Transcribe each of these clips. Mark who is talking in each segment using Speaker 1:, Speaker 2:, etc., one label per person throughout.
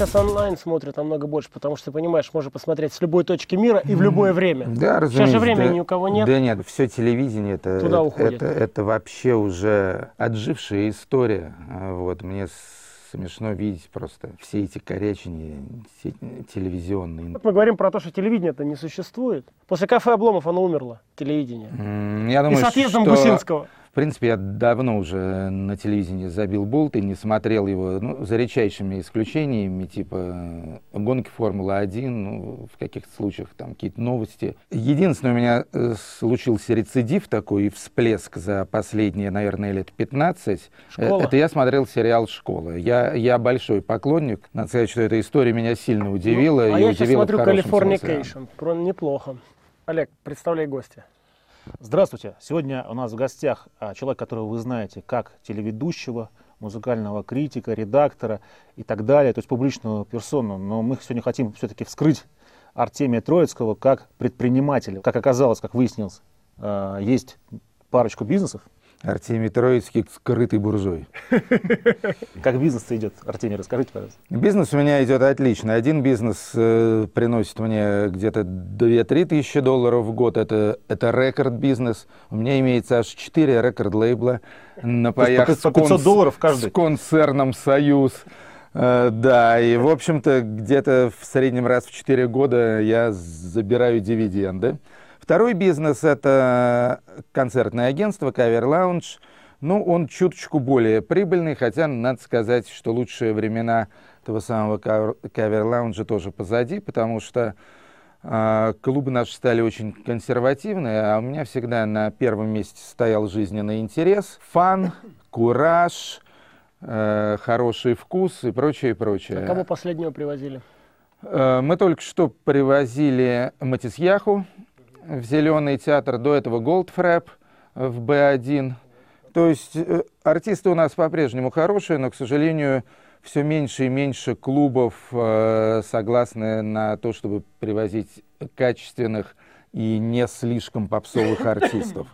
Speaker 1: сейчас онлайн смотрят намного больше, потому что, ты понимаешь, можно посмотреть с любой точки мира и в любое время.
Speaker 2: Да, разумеется.
Speaker 1: Сейчас же времени
Speaker 2: да,
Speaker 1: ни у кого нет.
Speaker 2: Да нет, все телевидение это,
Speaker 1: Туда
Speaker 2: это,
Speaker 1: уходит.
Speaker 2: это, это вообще уже отжившая история. А Вот мне смешно видеть просто все эти корячения те- телевизионные.
Speaker 1: Мы говорим про то, что телевидение это не существует. После кафе Обломов оно умерло, телевидение.
Speaker 2: Я
Speaker 1: И
Speaker 2: думаю,
Speaker 1: с отъездом
Speaker 2: что,
Speaker 1: Гусинского.
Speaker 2: В принципе, я давно уже на телевидении забил болт и не смотрел его, ну, за редчайшими исключениями, типа э, гонки Формулы-1, ну, в каких-то случаях там какие-то новости. Единственное, у меня э, случился рецидив такой, всплеск за последние, наверное, лет 15. Э,
Speaker 1: Школа?
Speaker 2: Это я смотрел сериал «Школа». Я, я большой поклонник. Надо сказать, что эта история меня сильно удивила.
Speaker 1: Ну, а
Speaker 2: и
Speaker 1: я сейчас
Speaker 2: удивила в
Speaker 1: смотрю. Про неплохо. Олег, представляй гостя.
Speaker 3: Здравствуйте! Сегодня у нас в гостях а, человек, которого вы знаете как телеведущего, музыкального критика, редактора и так далее, то есть публичную персону. Но мы сегодня хотим все-таки вскрыть Артемия Троицкого как предпринимателя. Как оказалось, как выяснилось, а, есть парочку бизнесов.
Speaker 2: Артемий Троицкий — скрытый буржуй.
Speaker 3: Как бизнес идет? Артемий, расскажите, пожалуйста.
Speaker 2: Бизнес у меня идет отлично. Один бизнес э, приносит мне где-то 2-3 тысячи долларов в год. Это, это рекорд-бизнес. У меня имеется аж 4 рекорд-лейбла на паях
Speaker 3: по-
Speaker 2: с,
Speaker 3: по 500 долларов каждый?
Speaker 2: с концерном «Союз». Э, да, и, в общем-то, где-то в среднем раз в 4 года я забираю дивиденды. Второй бизнес – это концертное агентство «Кавер Лаунж». Ну, он чуточку более прибыльный, хотя надо сказать, что лучшие времена этого самого кавер лаунжа тоже позади, потому что а, клубы наши стали очень консервативные, а у меня всегда на первом месте стоял жизненный интерес, фан, кураж, э, хороший вкус и прочее, прочее.
Speaker 1: А кого последнего привозили?
Speaker 2: Э, Мы только что привозили Матисьяху в Зеленый театр, до этого Голдфрэп в Б1. То есть э, артисты у нас по-прежнему хорошие, но, к сожалению, все меньше и меньше клубов э, согласны на то, чтобы привозить качественных и не слишком попсовых артистов.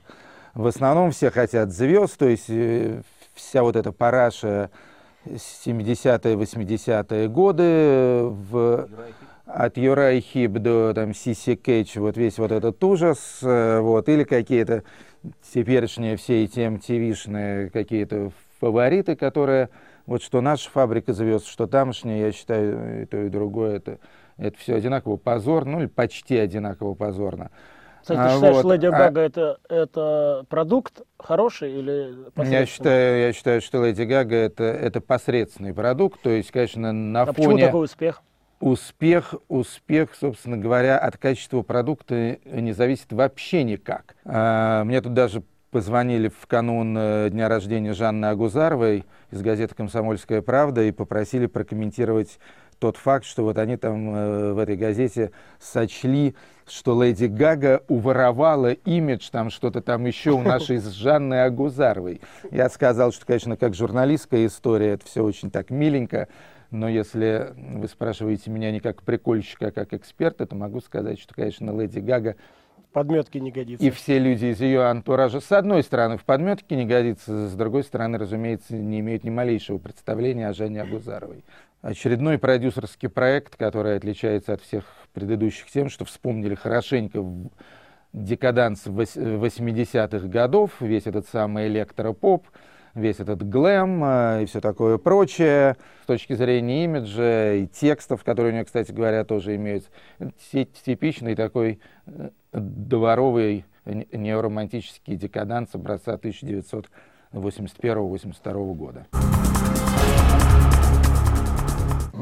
Speaker 2: В основном все хотят звезд, то есть э, вся вот эта параша 70-е, 80-е годы в, от Юрай Хип до там Сиси Кэтч, вот весь вот этот ужас, э, вот, или какие-то теперешние все эти MTV-шные какие-то фавориты, которые, вот что наша фабрика звезд, что тамошняя, я считаю, и то, и другое, это, это все одинаково позорно, ну или почти одинаково позорно.
Speaker 1: Кстати,
Speaker 2: А,
Speaker 1: ты считаешь,
Speaker 2: вот,
Speaker 1: Леди
Speaker 2: а-
Speaker 1: Гага это, это продукт хороший или
Speaker 2: Я
Speaker 1: посредственный?
Speaker 2: считаю, я считаю, что Леди Гага это, это посредственный продукт, то есть, конечно, на
Speaker 1: А почему
Speaker 2: фоне
Speaker 1: такой успех?
Speaker 2: Успех, успех, собственно говоря, от качества продукта не зависит вообще никак. А, Мне тут даже позвонили в канун э, дня рождения Жанны Агузаровой из газеты «Комсомольская правда» и попросили прокомментировать тот факт, что вот они там э, в этой газете сочли, что Леди Гага уворовала имидж, там что-то там еще у нашей с Жанной Агузаровой. Я сказал, что, конечно, как журналистская история, это все очень так миленько, но если вы спрашиваете меня не как прикольщика, а как эксперта, то могу сказать, что, конечно, Леди Гага
Speaker 1: Подметки не годится.
Speaker 2: и все люди из ее антуража, с одной стороны, в подметке не годится, с другой стороны, разумеется, не имеют ни малейшего представления о Жанне Агузаровой. Очередной продюсерский проект, который отличается от всех предыдущих тем, что вспомнили хорошенько в- декаданс вось- 80-х годов, весь этот самый электропоп, весь этот глэм э, и все такое прочее, с точки зрения имиджа и текстов, которые у нее, кстати говоря, тоже имеются. Типичный такой э, дворовый не- неоромантический декаданс образца 1981-82 года.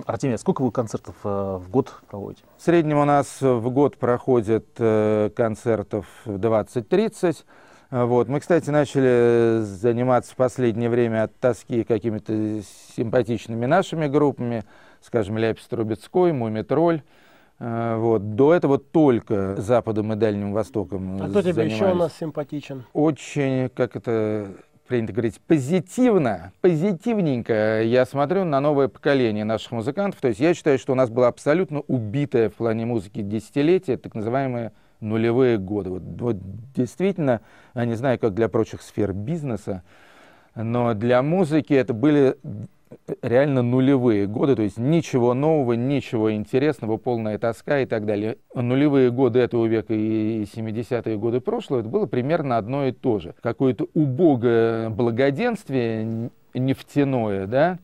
Speaker 3: Артемий, а сколько вы концертов э, в год проводите?
Speaker 2: В среднем у нас в год проходит э, концертов 20-30. Э, Вот. Мы, кстати, начали заниматься в последнее время от тоски какими-то симпатичными нашими группами, скажем, Ляпис Трубецкой, Мумитроль. Э, Вот. До этого только Западом и Дальним Востоком
Speaker 1: А кто тебе еще у нас симпатичен?
Speaker 2: Очень, как это принято говорить, позитивно, позитивненько я смотрю на новое поколение наших музыкантов. То есть я считаю, что у нас было абсолютно убитое в плане музыки десятилетие, так называемые нулевые годы. Вот, вот действительно, я не знаю, как для прочих сфер бизнеса, Но для музыки это были реально нулевые годы, то есть ничего нового, ничего интересного, полная тоска и так далее. Нулевые годы этого века и 70-е годы прошлого, это было примерно одно и то же. Какое-то убогое благоденствие нефтяное, да,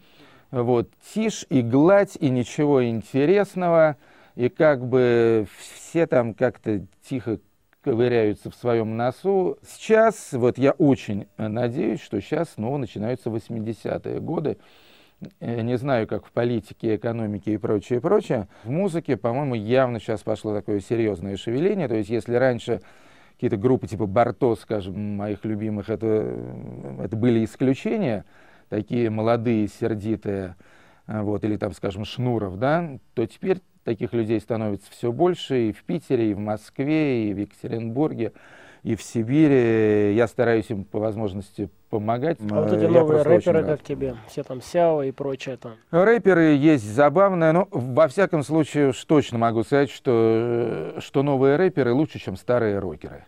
Speaker 2: вот, тишь и гладь, и ничего интересного, и как бы все там как-то тихо ковыряются в своем носу. Сейчас, вот я очень надеюсь, что сейчас снова начинаются 80-е годы, Э, не знаю, как в политике, экономике и прочее, прочее. В музыке, по-моему, явно сейчас пошло такое серьезное шевеление. То есть, если раньше какие-то группы типа Барто, скажем, моих любимых, это, это были исключения, такие молодые, сердитые, э, вот, или там, скажем, Шнуров, да, то теперь таких людей становится все больше и в Питере, и в Москве, и в Екатеринбурге и в Сибири. Я стараюсь им по возможности помогать.
Speaker 1: А вот эти новые рэперы, как тебе? Все там Сяо и прочее там.
Speaker 2: Рэперы есть забавные, но во всяком случае уж точно могу сказать, что, что новые рэперы лучше, чем старые рокеры.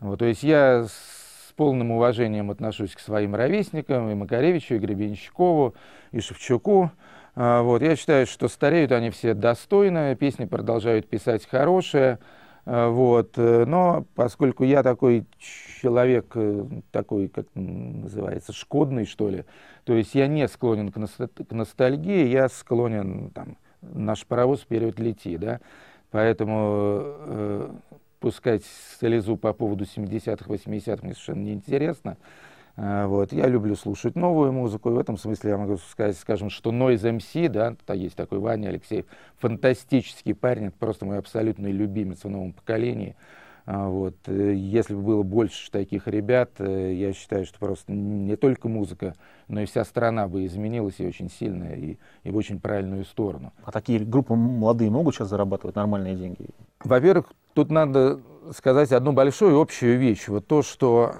Speaker 2: Вот, то есть я с полным уважением отношусь к своим ровесникам, и Макаревичу, и Гребенщикову, и Шевчуку. А, вот, я считаю, что стареют они все достойно, песни продолжают писать хорошие. А, вот. Э, но поскольку я такой человек, э, такой, как называется, шкодный, что ли, то есть я не склонен к, к ностальгии, я склонен, там, наш паровоз вперед лети, да, поэтому э, пускать слезу по поводу 70-х, 80-х мне совершенно неинтересно. А, вот. Я люблю слушать новую музыку, и в этом смысле я могу сказать, скажем, что Noise MC, да, то есть такой Ваня Алексеев, фантастический парень, это просто мой абсолютный любимец в новом поколении. А, вот. Э, если бы было больше таких ребят, э, я считаю, что просто не только музыка, но и вся страна бы изменилась и очень сильно, и, и в очень правильную сторону.
Speaker 3: А такие группы молодые могут сейчас зарабатывать нормальные деньги?
Speaker 2: Во-первых, тут надо сказать одну большую общую вещь. Вот то, что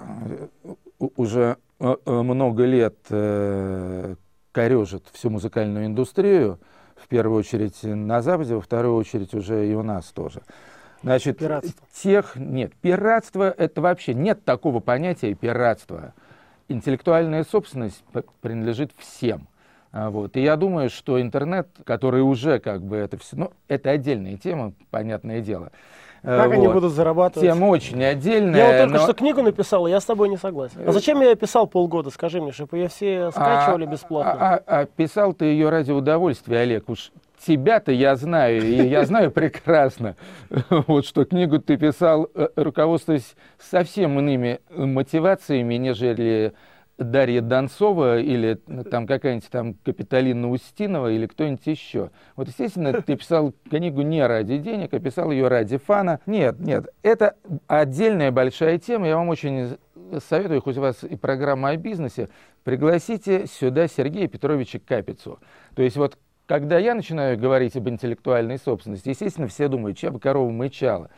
Speaker 2: э, уже э, э, много лет э, корежит всю музыкальную индустрию, в первую очередь на Западе, во вторую очередь уже и у нас тоже. Значит,
Speaker 1: пиратство.
Speaker 2: тех нет. Пиратство это вообще нет такого понятия пиратства. Интеллектуальная собственность принадлежит всем. А вот. И я думаю, что интернет, который уже как бы это все, ну, это отдельная тема, понятное дело.
Speaker 1: Как вот. они будут зарабатывать?
Speaker 2: Тема очень отдельная.
Speaker 1: Я вот только но... что книгу написал, я с тобой не согласен. А зачем я ее писал полгода, скажи мне, чтобы ее все скачивали а, бесплатно?
Speaker 2: А, а, а писал ты ее ради удовольствия, Олег, уж тебя-то я знаю, и я знаю прекрасно, вот что книгу ты писал, э, руководствуясь совсем иными мотивациями, нежели Дарья Донцова или там какая-нибудь там Капиталина Устинова или кто-нибудь еще. Вот, естественно, ты писал книгу не ради денег, а писал ее ради фана. Нет, нет, это отдельная большая тема. Я вам очень советую, хоть у вас и программа о бизнесе, пригласите сюда Сергея Петровича Капицу. То есть вот когда я начинаю говорить об интеллектуальной собственности, естественно, все думают, чья бы корова мычала.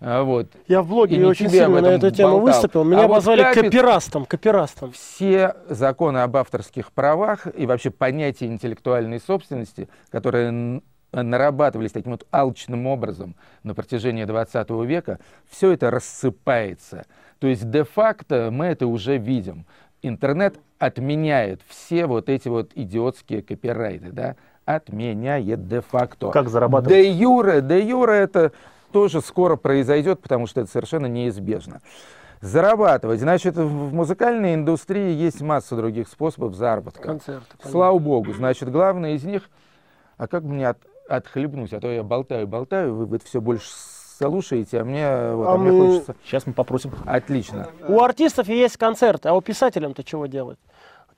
Speaker 2: А, вот.
Speaker 1: Я в блоге и очень сильно на эту тему болтал. выступил. Меня а обозвали вот капит... копирастом, копирастом.
Speaker 2: Все законы об авторских правах и вообще понятие интеллектуальной собственности, которые нарабатывались таким вот алчным образом на протяжении 20 века, все это рассыпается. То есть де-факто мы это уже видим. Интернет отменяет все вот эти вот идиотские копирайты, да, отменяет де-факто.
Speaker 3: Как зарабатывать?
Speaker 2: Де-юре, де-юре это тоже скоро произойдет, потому что это совершенно неизбежно. Зарабатывать. Значит, в музыкальной индустрии есть масса других способов заработка.
Speaker 1: Концерты.
Speaker 2: Слава богу. Значит, главное из них, а как мне от, отхлебнуть, а то я болтаю, болтаю, вы, вы все больше слушаете, а мне, вот, а, а мне мы... хочется...
Speaker 3: Сейчас мы попросим.
Speaker 2: Отлично.
Speaker 1: У артистов есть концерты, а у писателям-то чего делать?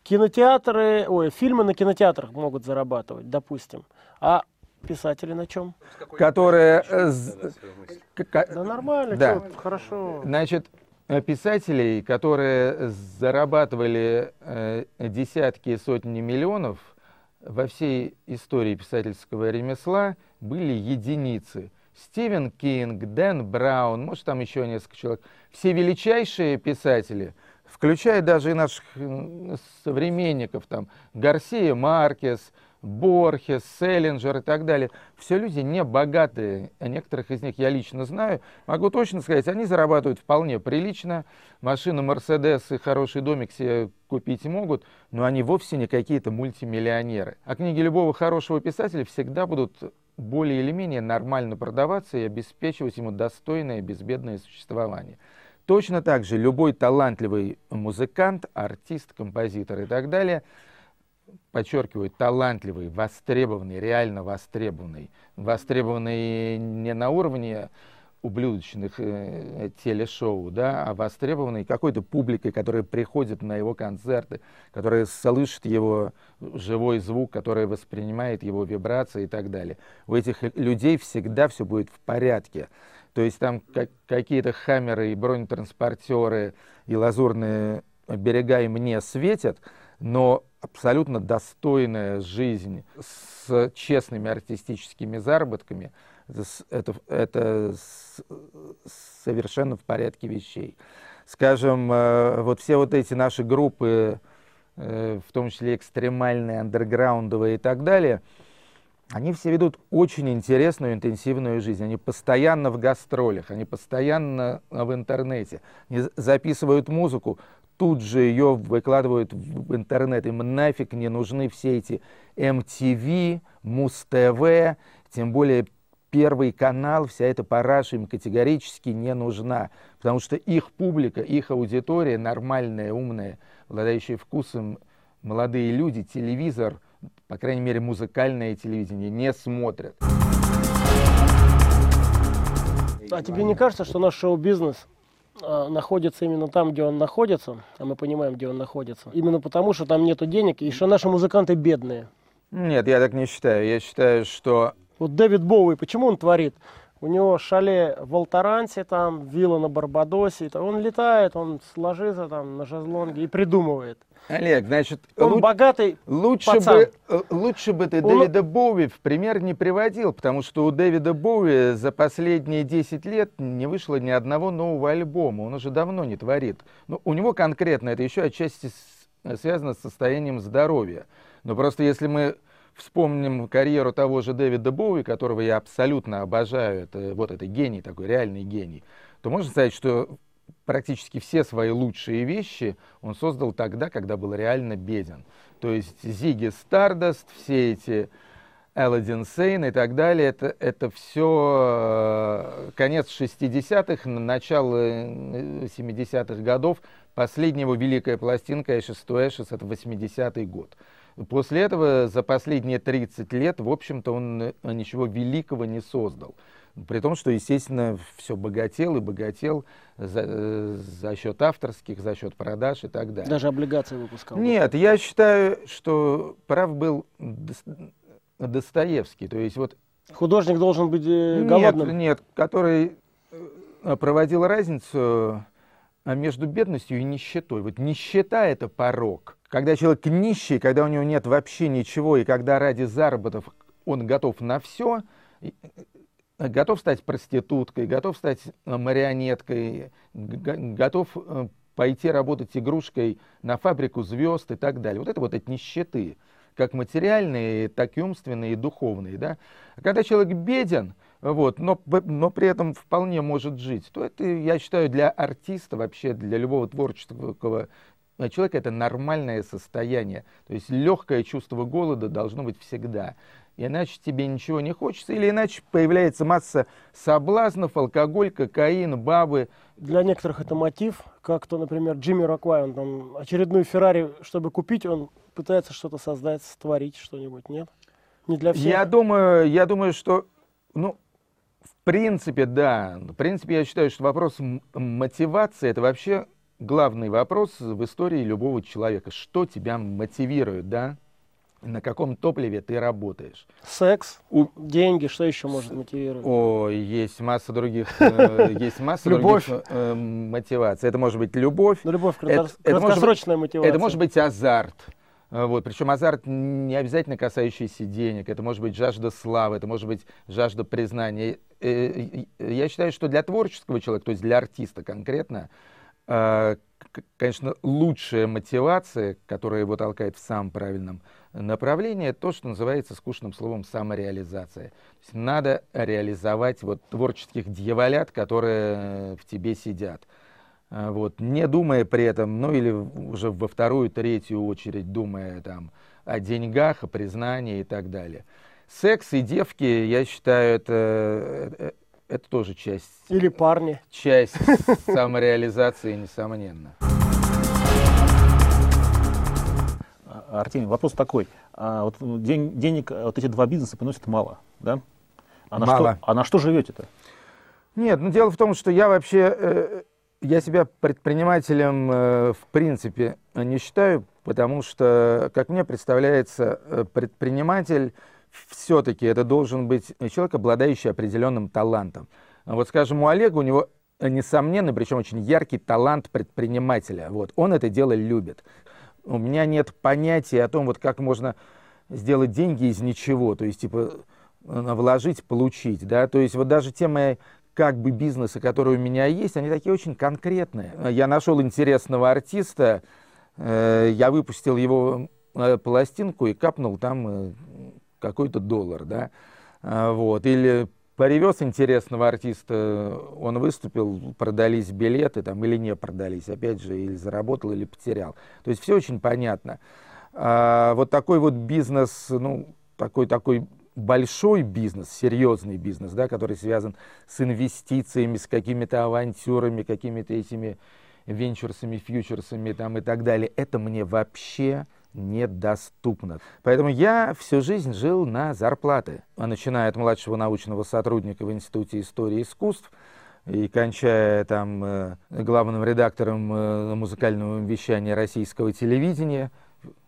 Speaker 1: Кинотеатры, ой, фильмы на кинотеатрах могут зарабатывать, допустим. А Писатели на чем?
Speaker 2: Которые... Э,
Speaker 1: да нормально, да. Чё, хорошо.
Speaker 2: Значит, э, писателей, которые зарабатывали э, десятки и сотни миллионов, во всей истории писательского ремесла были единицы. Стивен Кинг, Дэн Браун, может там еще несколько человек. Все величайшие писатели, включая даже и наших современников, там Гарсия Маркес, Борхес, Селлинджер и так далее. Все люди не богатые, некоторых из них я лично знаю. Могу точно сказать, они зарабатывают вполне прилично. Машина Мерседес и хороший домик себе купить могут, но они вовсе не какие-то мультимиллионеры. А книги любого хорошего писателя всегда будут более или менее нормально продаваться и обеспечивать ему достойное безбедное существование. Точно так же любой талантливый музыкант, артист, композитор и так далее – подчеркиваю, талантливый, востребованный, реально востребованный. Востребованный не на уровне ублюдочных э, телешоу, да, а востребованный какой-то публикой, которая приходит на его концерты, которая слышит его живой звук, которая воспринимает его вибрации и так далее. У этих людей всегда все будет в порядке. То есть там как, какие-то хаммеры и бронетранспортеры и лазурные берега им не светят, но абсолютно достойная жизнь с честными артистическими заработками, это, это совершенно в порядке вещей. Скажем, э, вот все вот эти наши группы, э, в том числе экстремальные, андерграундовые и так далее, они все ведут очень интересную, интенсивную жизнь. Они постоянно в гастролях, они постоянно в интернете, они записывают музыку тут же ее выкладывают в интернет. Им нафиг не нужны все эти MTV, Муз-ТВ, тем более Первый канал, вся эта параша им категорически не нужна, потому что их публика, их аудитория, нормальная, умная, обладающая вкусом, молодые люди, телевизор, по крайней мере, музыкальное телевидение не смотрят.
Speaker 1: А тебе не кажется, что наш шоу-бизнес находится именно там, где он находится, а мы понимаем, где он находится, именно потому, что там нету денег и что наши музыканты бедные.
Speaker 2: Нет, я так не считаю. Я считаю, что...
Speaker 1: Вот Дэвид Боуи, почему он творит? У него шале в Алтаранте, там, вилла на Барбадосе. Он летает, он ложится там на шезлонге и придумывает.
Speaker 2: Олег, значит,
Speaker 1: он луч, богатый
Speaker 2: лучше
Speaker 1: пацан.
Speaker 2: бы э, лучше бы ты он... Дэвида Боуи в пример не приводил, потому что у Дэвида Боуи за последние 10 лет не вышло ни одного нового альбома. Он уже давно не творит. Но у него конкретно это еще отчасти связано с состоянием здоровья. Но просто если мы вспомним карьеру того же Дэвида Боуи, которого я абсолютно обожаю, это вот это гений такой, реальный гений, то можно сказать, что практически все свои лучшие вещи он создал тогда, когда был реально беден. То есть Зиги Стардаст, все эти Элладин Сейн и так далее, это, это все э, конец 60-х, начало 70-х э, годов. Последняя его великая пластинка Ashes to это 80-й год. После этого за последние 30 лет, в общем-то, он э, ничего великого не создал. При том, что, естественно, все богател и богател за, э, за счет авторских, за счет продаж и так далее.
Speaker 1: Даже облигации выпускал?
Speaker 2: Нет, я считаю, что прав был Достоевский. То есть вот
Speaker 1: Художник должен быть э, голодным?
Speaker 2: Нет, нет, который проводил разницу между бедностью и нищетой. Вот нищета – это порог. Когда человек нищий, когда у него нет вообще ничего, и когда ради заработков он готов на все, готов стать проституткой, готов стать э, марионеткой, готов э, пойти работать игрушкой на фабрику звезд и так далее. Вот это вот от нищеты, как материальные, так и умственные, и духовные. Да? Когда человек беден, вот, но, но при этом вполне может жить, то это, я считаю, для артиста, вообще для любого творческого человека это нормальное состояние. То есть легкое чувство голода должно быть всегда иначе тебе ничего не хочется, или иначе появляется масса соблазнов, алкоголь, кокаин, бабы.
Speaker 1: Для некоторых это мотив, как то, например, Джимми Роквай, он там очередную Феррари, чтобы купить, он пытается что-то создать, створить что-нибудь, нет? Не для всех?
Speaker 2: Я думаю, я думаю, что, ну, в принципе, да. В принципе, я считаю, что вопрос мотивации – это вообще главный вопрос в истории любого человека. Что тебя мотивирует, да? на каком топливе ты работаешь.
Speaker 1: Секс, У... деньги, что еще может мотивировать?
Speaker 2: О, есть масса других, э, есть масса других э, мотиваций. Это может быть любовь.
Speaker 1: Ну, любовь, краткосрочная мотивация.
Speaker 2: Это может быть азарт. Э, вот, причем азарт не обязательно касающийся денег, это может быть жажда славы, это может быть жажда признания. Я считаю, что для творческого человека, то есть для артиста конкретно, конечно, лучшая мотивация, которая его толкает в самом правильном направлении, то, что называется скучным словом самореализация. То есть надо реализовать вот творческих дьяволят, которые в тебе сидят. А, вот, не думая при этом, ну или уже во вторую, третью очередь думая там о деньгах, о признании и так далее. Секс и девки, я считаю, это, это, тоже часть...
Speaker 1: Или парни.
Speaker 2: Часть самореализации, несомненно.
Speaker 3: А, Артемий, вопрос такой. А вот день, денег вот эти два бизнеса приносят мало, да? А на,
Speaker 2: Мало.
Speaker 3: Что, а на что живете-то?
Speaker 2: Нет, ну дело в том, что я вообще, э, я себя предпринимателем э, в принципе не считаю, потому что, как мне представляется, э, предприниматель все-таки это должен быть человек, обладающий определенным талантом. Вот, скажем, у Олега, у него несомненно, причем очень яркий талант предпринимателя. Вот, он это дело любит. У меня нет понятия о том, вот как можно сделать деньги из ничего, то есть, типа, вложить, получить, да, то есть вот даже те мои как бы бизнесы, которые у меня есть, они такие очень конкретные. Я нашел интересного артиста, э, я выпустил его э, пластинку и капнул там э, какой-то доллар, да, А, вот, или привез интересного артиста, он выступил, продались билеты там или не продались, опять же, или заработал, или потерял. То есть все очень понятно. А, вот такой вот бизнес, ну, такой, такой большой бизнес, серьезный бизнес, да, который связан с инвестициями, с какими-то авантюрами, какими-то этими венчурсами, фьючерсами там и так далее, это мне вообще недоступно. Поэтому я всю жизнь жил на зарплаты, начиная от младшего научного сотрудника в Институте истории искусств и кончая там э, главным редактором э, музыкального вещания российского телевидения,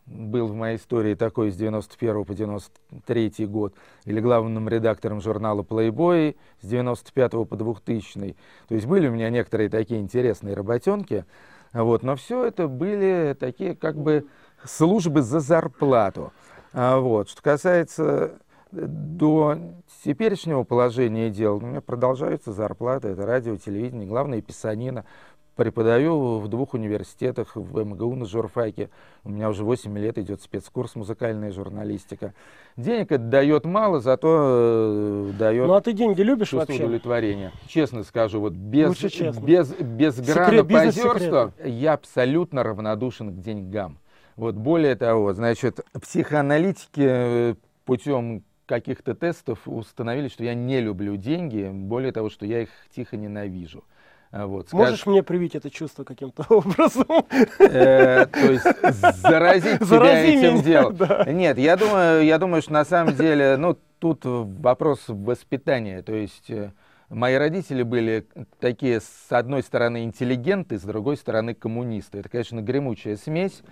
Speaker 2: был в моей истории такой с 91 по 93 год, или главным редактором журнала Playboy с 95 по 2000. То есть были у меня некоторые такие интересные работенки, вот, но все это были такие как бы службы за зарплату. А, вот. Что касается до теперешнего положения дел, у меня продолжаются зарплаты, это радио, телевидение, главное писанина. Преподаю в двух университетах, в МГУ на журфаке. У меня уже 8 лет идет спецкурс музыкальная журналистика. Денег это дает мало, зато э, дает
Speaker 1: Ну а ты деньги любишь
Speaker 2: чувство
Speaker 1: вообще?
Speaker 2: удовлетворения. Честно скажу, вот без,
Speaker 1: Лучше честно.
Speaker 2: без, без грана позерства я абсолютно равнодушен к деньгам. Вот более того, значит, психоаналитики э, путем каких-то тестов установили, что я не люблю деньги, более того, что я их тихо ненавижу. А Вот, скаж-
Speaker 1: Можешь мне привить это чувство каким-то образом?
Speaker 2: Э, то есть заразить тебя этим делом.
Speaker 1: да.
Speaker 2: Нет, я думаю, я думаю, что на самом деле, ну, тут вопрос воспитания. То есть э, мои родители были такие, с одной стороны, интеллигенты, с другой стороны, коммунисты. Это, конечно, гремучая смесь.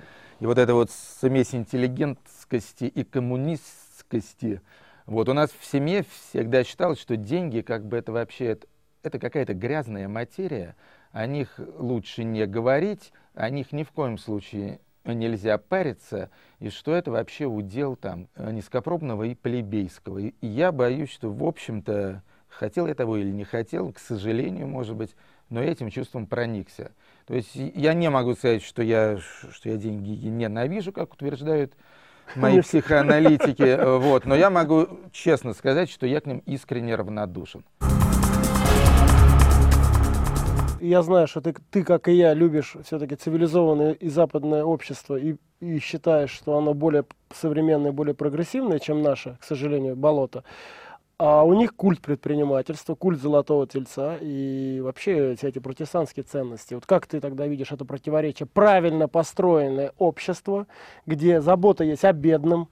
Speaker 2: И вот эта вот смесь интеллигентскости и коммунистскости, вот у нас в семье всегда считалось, что деньги, как бы это вообще, это, это какая-то грязная материя, о них лучше не говорить, о них ни в коем случае нельзя париться, и что это вообще удел там низкопробного и плебейского. И я боюсь, что, в общем-то, хотел я того или не хотел, к сожалению, может быть, но я этим чувством проникся. То есть я не могу сказать, что я, что я деньги ненавижу, как утверждают мои психоаналитики, вот, но я могу честно сказать, что я к ним искренне равнодушен.
Speaker 1: Я знаю, что ты, ты, как и я, любишь все-таки цивилизованное и западное общество и, и считаешь, что оно более современное, более прогрессивное, чем наше, к сожалению, болото. А у них культ предпринимательства, культ золотого тельца и вообще все эти протестантские ценности. Вот как ты тогда видишь это противоречие? Правильно построенное общество, где забота есть о бедном,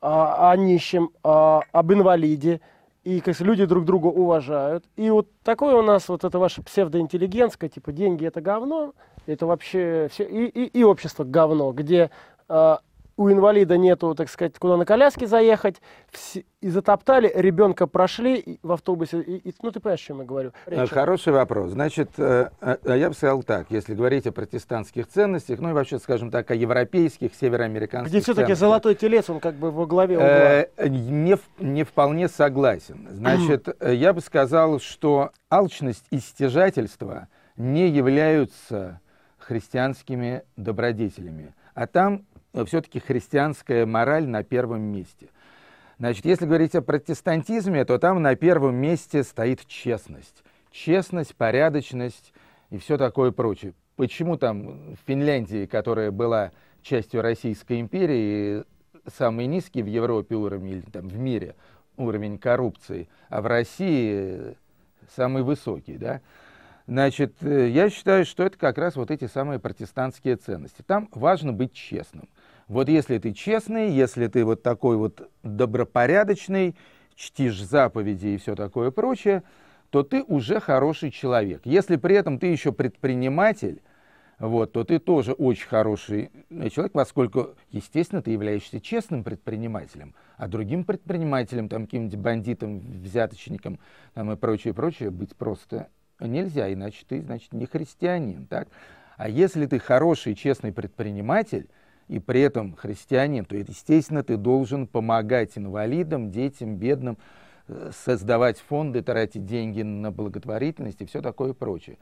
Speaker 1: о, о нищем, о- об инвалиде, и как люди друг друга уважают. И вот такое у нас вот это ваше псевдоинтеллигентское, типа деньги это говно, это вообще все, и, и, и общество говно, где а, у инвалида нету, так сказать, куда на коляске заехать, все- и затоптали, ребенка прошли и в автобусе, и, и- ну ты понимаешь, о чем я говорю.
Speaker 2: Э, Хороший вопрос. Значит, э, э, я бы сказал так, если говорить о протестантских ценностях, ну и вообще, скажем так, о европейских, североамериканских
Speaker 1: Где все-таки золотой телец, он как бы во главе угла.
Speaker 2: Э, не, не вполне согласен. Значит, э, я бы сказал, что алчность и стяжательство не являются христианскими добродетелями. А там все-таки христианская мораль на первом месте. Значит, если говорить о протестантизме, то там на первом месте стоит честность. Честность, порядочность и все такое прочее. Почему там в Финляндии, которая была частью Российской империи, самый низкий в Европе уровень, или там в мире уровень коррупции, а в России самый высокий, да? Значит, э, я считаю, что это как раз вот эти самые протестантские ценности. Там важно быть честным. Вот если ты честный, если ты вот такой вот добропорядочный, чтишь заповеди и все такое прочее, то ты уже хороший человек. Если при этом ты еще предприниматель, вот, то ты тоже очень хороший человек, поскольку, естественно, ты являешься честным предпринимателем, а другим предпринимателем, там, каким-нибудь бандитом, взяточником там, и прочее, прочее, быть просто нельзя, иначе ты, значит, не христианин, так? А если ты хороший, честный предприниматель, и при этом христианин, то, естественно, ты должен помогать инвалидам, детям, бедным, э, создавать фонды, тратить деньги на благотворительность и все такое прочее.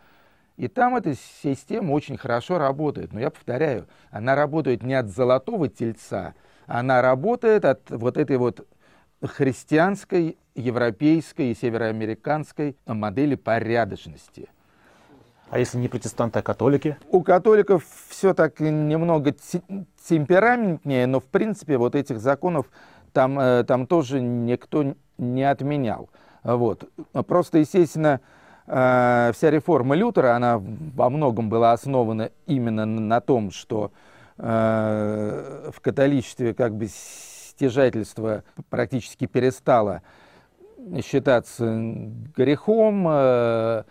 Speaker 2: И там эта система очень хорошо работает. Но я повторяю, она работает не от золотого тельца, она работает от вот этой вот христианской, европейской и североамериканской модели порядочности –
Speaker 3: а если не протестанты, а католики?
Speaker 2: У католиков все так немного темпераментнее, но в принципе вот этих законов там, э, там тоже никто не отменял. Вот. Просто, естественно, э, вся реформа Лютера, она во многом была основана именно на том, что э, в католичестве как бы стяжательство практически перестало считаться грехом,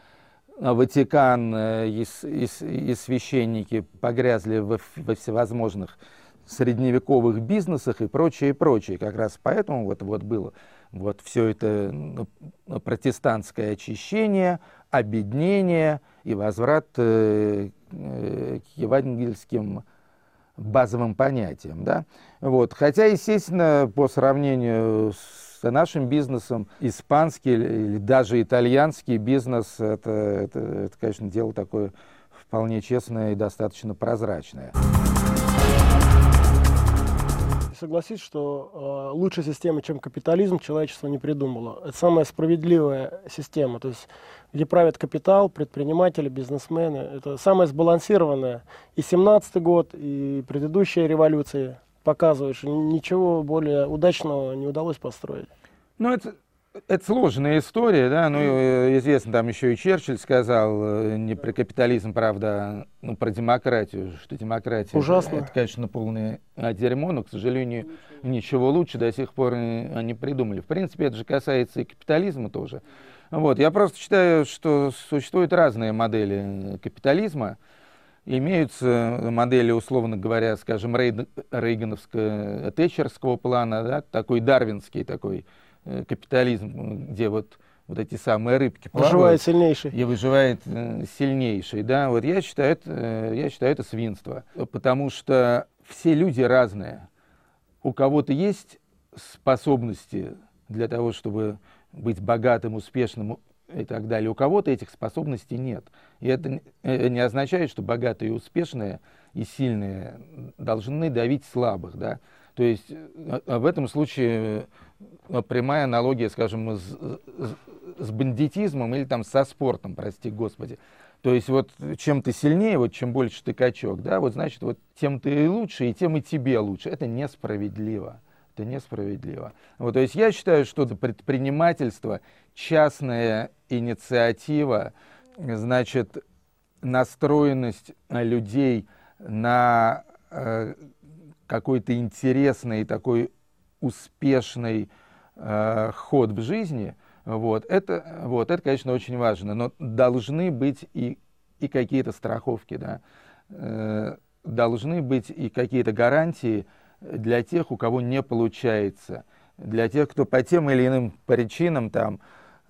Speaker 2: Ватикан э, и, и, и священники погрязли во, во всевозможных средневековых бизнесах и прочее, и прочее. Как раз поэтому вот, вот было вот все это ну, протестантское очищение, объединение и возврат э, к евангельским базовым понятиям. Да? Вот. Хотя, естественно, по сравнению с с нашим бизнесом испанский или даже итальянский бизнес, это, это, это, конечно, дело такое вполне честное и достаточно прозрачное.
Speaker 1: Согласись, что э, лучшей системы, чем капитализм, человечество не придумало. Это самая справедливая система, то есть где правят капитал, предприниматели, бизнесмены. Это самая сбалансированная. И 17 год, и предыдущие революции показываешь, ничего более удачного не удалось построить.
Speaker 2: Ну, это, это сложная история, да, ну, э, известно, там еще и Черчилль сказал, э, не про капитализм, правда, а, ну, про демократию, что демократия...
Speaker 1: Ужасно.
Speaker 2: Это, конечно, полное дерьмо, но, к сожалению, ничего лучше до сих пор не придумали. В принципе, это же касается и капитализма тоже. Вот, я просто считаю, что существуют разные модели капитализма, Имеются модели, условно говоря, скажем, рейгановского, тэтчерского плана, да, такой дарвинский такой э, капитализм, где вот вот эти самые рыбки
Speaker 1: выживает сильнейший.
Speaker 2: И выживает э, сильнейший да. Вот я считаю это э, я считаю это свинство. Потому что все люди разные. У кого-то есть способности для того чтобы быть богатым успешным и так далее. У кого-то этих способностей нет. И это э, не означает, что богатые, успешные и сильные должны давить слабых. Да? То есть э, в этом случае э, прямая аналогия, скажем, с, с бандитизмом или там со спортом, прости господи. То есть вот чем ты сильнее, вот чем больше ты качок, да, вот значит вот тем ты и лучше, и тем и тебе лучше. Это несправедливо. Это несправедливо. Вот, то есть я считаю, что предпринимательство, частная инициатива, значит, настроенность людей на э, какой-то интересный такой успешный э, ход в жизни, вот, это, вот, это, конечно, очень важно, но должны быть и, и какие-то страховки, да, э, должны быть и какие-то гарантии, для тех, у кого не получается, для тех, кто по тем или иным причинам, там,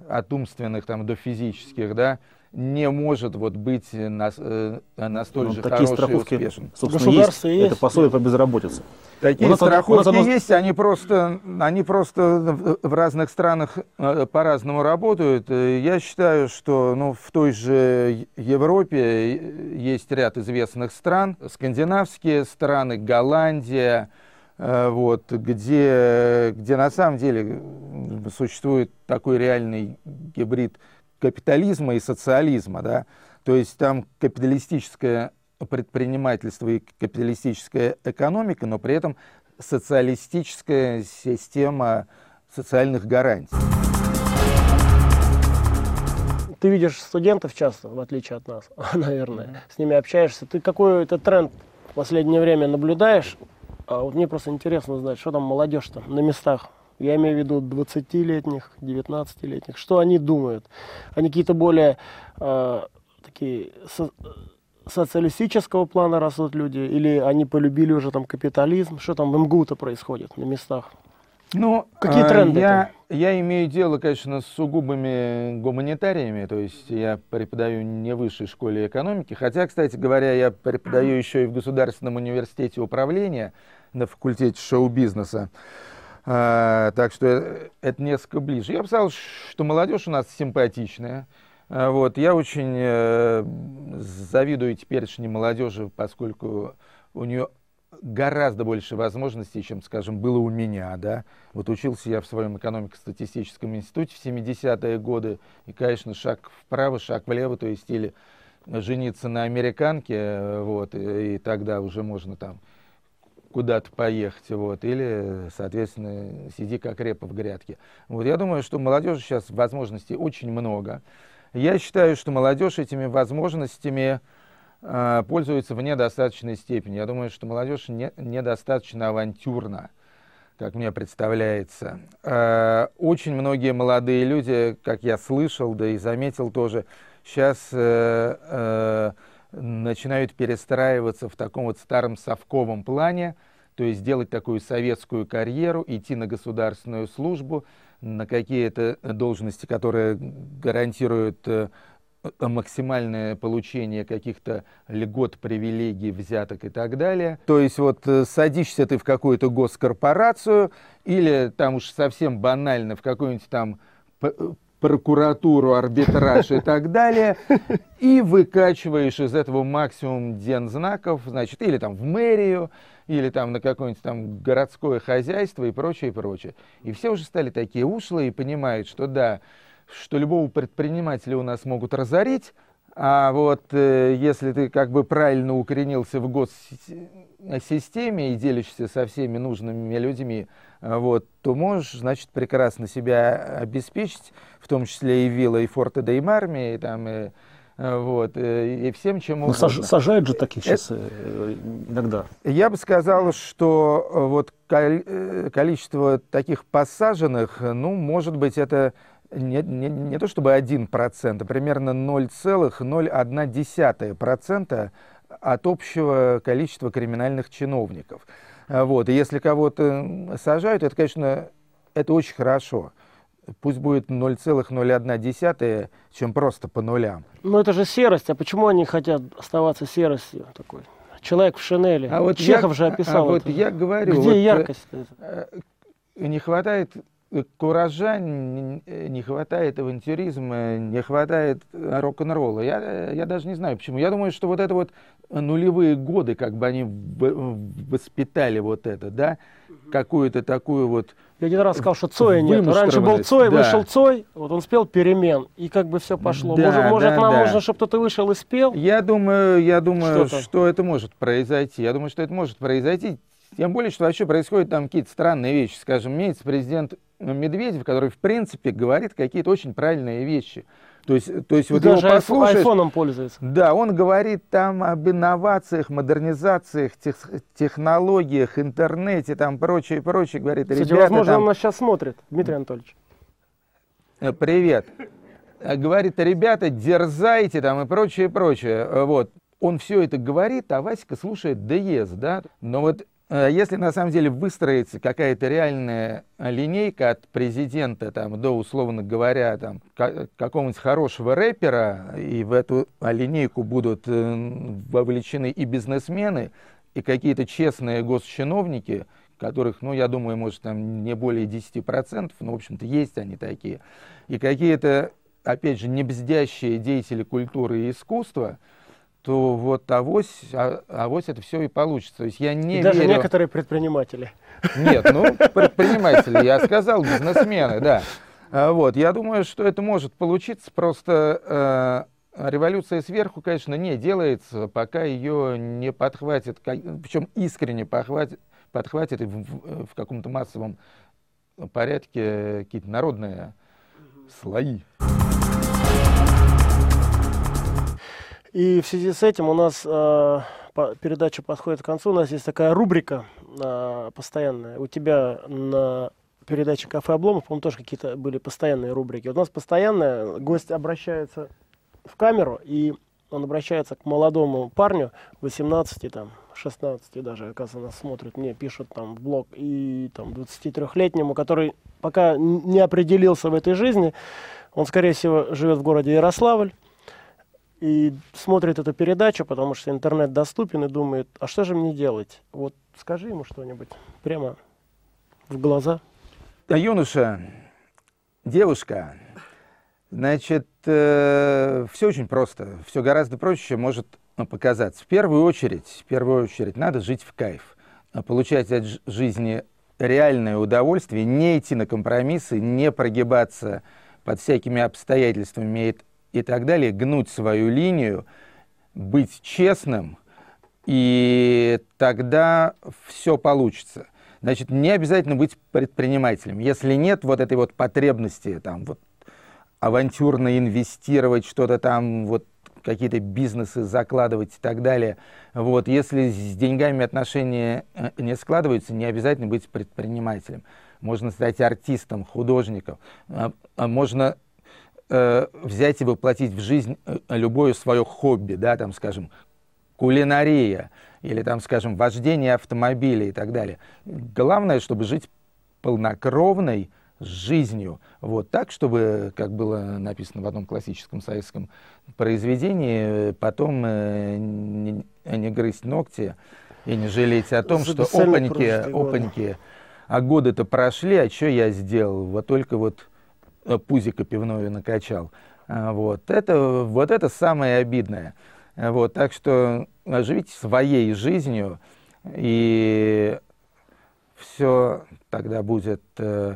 Speaker 2: от умственных там, до физических, да, не может вот быть на, э, настолько
Speaker 3: Ну,
Speaker 2: же
Speaker 3: такие
Speaker 2: хороший и
Speaker 3: страховки,
Speaker 2: успешен.
Speaker 3: собственно, есть.
Speaker 1: есть.
Speaker 3: Это пособие по безработице.
Speaker 2: Такие
Speaker 3: У нас у
Speaker 2: страховки
Speaker 3: нас оно-
Speaker 2: есть, они просто, они просто в разных странах э, по-разному работают. Э, Я считаю, что ну, в той же Европе э, есть ряд известных стран, скандинавские страны, Голландия, э, вот, где, где на самом деле существует такой реальный гибрид капитализма и социализма, да, то есть там капиталистическое предпринимательство и капиталистическая экономика, но при этом социалистическая система социальных гарантий.
Speaker 1: Ты видишь студентов часто, в отличие от нас, наверное, с ними общаешься. Ты какой-то тренд в последнее время наблюдаешь? А вот мне просто интересно узнать, что там молодежь-то на местах. Я имею в виду 20-летних, 19-летних. Что они думают? Они какие-то более э, такие со- социалистического плана растут люди? Или они полюбили уже там капитализм? Что там в МГУ-то происходит на местах?
Speaker 2: Ну,
Speaker 1: Какие
Speaker 2: а,
Speaker 1: тренды
Speaker 2: Я, я имею дело, конечно, с сугубыми гуманитариями, то есть я преподаю не в высшей школе экономики, хотя, кстати говоря, я преподаю еще и в Государственном университете управления на факультете шоу-бизнеса. А, так что э, это несколько ближе. Я бы сказал, что молодежь у нас симпатичная. А, Вот, я очень э, завидую теперешней молодежи, поскольку у нее гораздо больше возможностей, чем, скажем, было у меня, да. Вот учился я в своем экономико-статистическом институте в 70-е годы, и, конечно, шаг вправо, шаг влево, то есть или жениться на американке, э, вот, и, и тогда уже можно там куда-то поехать, вот, или, соответственно, сиди как репа в грядке. Вот, я думаю, что молодежи сейчас возможностей очень много. Я считаю, что молодежь этими возможностями э, пользуется в недостаточной степени. Я думаю, что молодежь не, недостаточно авантюрна, как мне представляется. Э, очень многие молодые люди, как я слышал, да и заметил тоже, сейчас э, э, начинают перестраиваться в таком вот старом совковом плане, то есть делать такую советскую карьеру, идти на государственную службу, на какие-то должности, которые гарантируют э, максимальное получение каких-то льгот, привилегий, взяток и так далее. То есть вот э, садишься ты в какую-то госкорпорацию или там уж совсем банально в какую-нибудь там п- прокуратуру, арбитраж и так далее, и выкачиваешь из этого максимум дензнаков, значит, или там в мэрию, или там на какое-нибудь там городское хозяйство и прочее, и прочее. И все уже стали такие ушлые и понимают, что да, что любого предпринимателя у нас могут разорить, а вот э, если ты как бы правильно укоренился в госсистеме и делишься со всеми нужными людьми, э, вот, то можешь, значит, прекрасно себя обеспечить, в том числе и виллой Форта де Марми, и, там, и, э, вот, э, и всем, чем
Speaker 3: Ну,
Speaker 2: угодно.
Speaker 3: саж- сажают же таких сейчас э, иногда.
Speaker 2: Я бы сказал, что вот кол- количество таких посаженных, ну, может быть, это не, не, не то чтобы 1%, а примерно 0,01% от общего количества криминальных чиновников. А Вот. И если кого-то сажают, это, конечно, это очень хорошо. Пусть будет 0,01, чем просто по нулям.
Speaker 1: Ну это же серость, а почему они хотят оставаться серостью такой? Человек в шинели.
Speaker 2: А вот
Speaker 1: Чехов
Speaker 2: я-
Speaker 1: же
Speaker 2: а
Speaker 1: описал.
Speaker 2: вот
Speaker 1: это.
Speaker 2: я говорю,
Speaker 1: Где
Speaker 2: вот, э,
Speaker 1: яркость?
Speaker 2: Э, не хватает куража, не хватает авантюризма, не хватает э, рок-н-ролла. Я, я даже не знаю почему. Я думаю, что вот это вот нулевые годы, как бы они воспитали вот это, да, какую-то такую вот...
Speaker 1: Я один раз сказал, что Цоя нет. Раньше был Цой,
Speaker 2: да.
Speaker 1: вышел Цой, вот он спел перемен, и как бы все пошло.
Speaker 2: Да,
Speaker 1: может, может,
Speaker 2: да,
Speaker 1: нам
Speaker 2: да.
Speaker 1: нужно, чтобы кто-то вышел и спел?
Speaker 2: Я думаю, я думаю,
Speaker 1: Что-то.
Speaker 2: что это может произойти. Я думаю, что это может произойти. Тем более, что вообще происходят там какие-то странные вещи. Скажем, имеется президент Медведев, который, в принципе, говорит какие-то очень правильные вещи. То есть, то есть вот его
Speaker 1: даже айф-
Speaker 2: послушаешь,
Speaker 1: айфоном пользуется.
Speaker 2: Да, он говорит там об инновациях, модернизациях, тех- технологиях, интернете, там прочее, прочее. Говорит,
Speaker 1: Кстати,
Speaker 2: ребята,
Speaker 1: возможно,
Speaker 2: там,
Speaker 1: он нас сейчас смотрит, Дмитрий Анатольевич.
Speaker 2: э, привет. Э, Говорит, ребята, дерзайте там и прочее, прочее. Э, Вот. Он все это говорит, а Васька слушает ДЕС, да. Но вот если на самом деле выстроится какая-то реальная линейка от президента там, до, условно говоря, там, какого-нибудь хорошего рэпера, и в эту линейку будут э, вовлечены и бизнесмены, и какие-то честные госчиновники, которых, ну, я думаю, может, там не более 10%, но, в общем-то, есть они такие, и какие-то, опять же, небздящие деятели культуры и искусства, то вот авось, а, авось это все и получится. То есть я не
Speaker 1: и даже
Speaker 2: верю...
Speaker 1: некоторые предприниматели.
Speaker 2: Нет, ну, предприниматели, я сказал, бизнесмены, да. А, вот, я думаю, что это может получиться, просто э, революция сверху, конечно, не делается, пока ее не подхватит, причем искренне подхватит, подхватит в, в каком-то массовом порядке какие-то народные слои.
Speaker 1: И в связи с этим у нас э, передача подходит к концу. У нас есть такая рубрика э, постоянная. У тебя на передаче «Кафе Обломов», по-моему, тоже какие-то были постоянные рубрики. Вот у нас постоянная, гость обращается в камеру, и он обращается к молодому парню, 18, там, 16 даже, оказывается, нас смотрят, мне пишут там в блог, и там 23-летнему, который пока не определился в этой жизни, он, скорее всего, живет в городе Ярославль, и смотрит эту передачу, потому что интернет доступен, и думает, а что же мне делать? Вот скажи ему что-нибудь прямо в глаза.
Speaker 2: Юноша, девушка, значит, э, все очень просто, все гораздо проще может показаться. В первую очередь, в первую очередь, надо жить в кайф, получать от жизни реальное удовольствие, не идти на компромиссы, не прогибаться под всякими обстоятельствами и так далее, гнуть свою линию, быть честным, и тогда все получится. Значит, не обязательно быть предпринимателем. Если нет вот этой вот потребности там вот авантюрно инвестировать, что-то там вот какие-то бизнесы закладывать и так далее. Вот. Если с деньгами отношения э, не складываются, не обязательно быть предпринимателем. Можно стать артистом, художником. А, а можно э, взять и воплотить в жизнь э, любое свое хобби, да, там, скажем, кулинария или, там, скажем, вождение автомобиля и так далее. Главное, чтобы жить полнокровной жизнью, вот так, чтобы, как было написано в одном классическом советском произведении, потом э, не, не грызть ногти и не жалеть о том, что опаньки, опаньки, а годы-то прошли, а что я сделал? Вот только вот пузико пивное накачал. А, вот это, вот это самое обидное. Вот, так что живите своей жизнью, и все тогда будет э,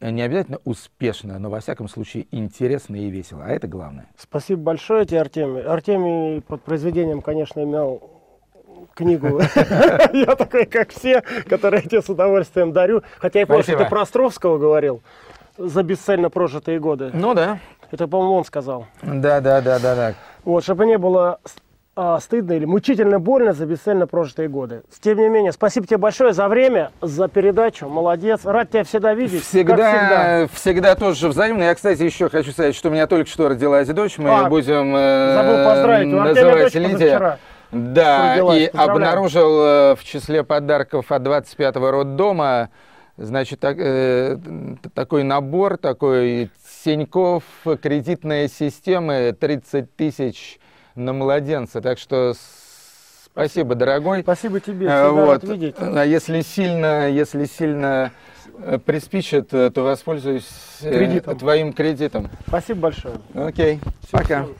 Speaker 2: не обязательно успешно, но во всяком случае интересно и весело. А это главное.
Speaker 1: Спасибо большое тебе, Артемий. Артемий под произведением, конечно, имел книгу. Я такой, как все, которые я тебе с удовольствием дарю. Хотя я помню, что ты про Островского говорил за бесцельно прожитые годы.
Speaker 2: Ну да.
Speaker 1: Это, по-моему, он сказал.
Speaker 2: Да, да, да, да, да.
Speaker 1: Вот, чтобы не было а, стыдно или мучительно больно за бесцельно прожитые годы. Тем не менее, спасибо тебе большое за время, за передачу. Молодец. Рад тебя всегда видеть.
Speaker 2: Всегда, всегда. всегда тоже взаимно. Я, кстати, еще хочу сказать, что у меня только что родилась дочь. Мы а, будем э,
Speaker 1: забыл поздравить.
Speaker 2: называть Лидия. Да, и обнаружил э, в числе подарков от 25-го роддома Значит, так, э, такой набор, такой Сеньков, кредитная система, 30 тысяч на младенца. Так что спасибо, дорогой.
Speaker 1: Спасибо тебе, э, вот. видеть.
Speaker 2: А если сильно, если сильно э, приспичит, то воспользуюсь э, кредитом. твоим кредитом.
Speaker 1: Спасибо большое.
Speaker 2: Окей, Все, пока. Все.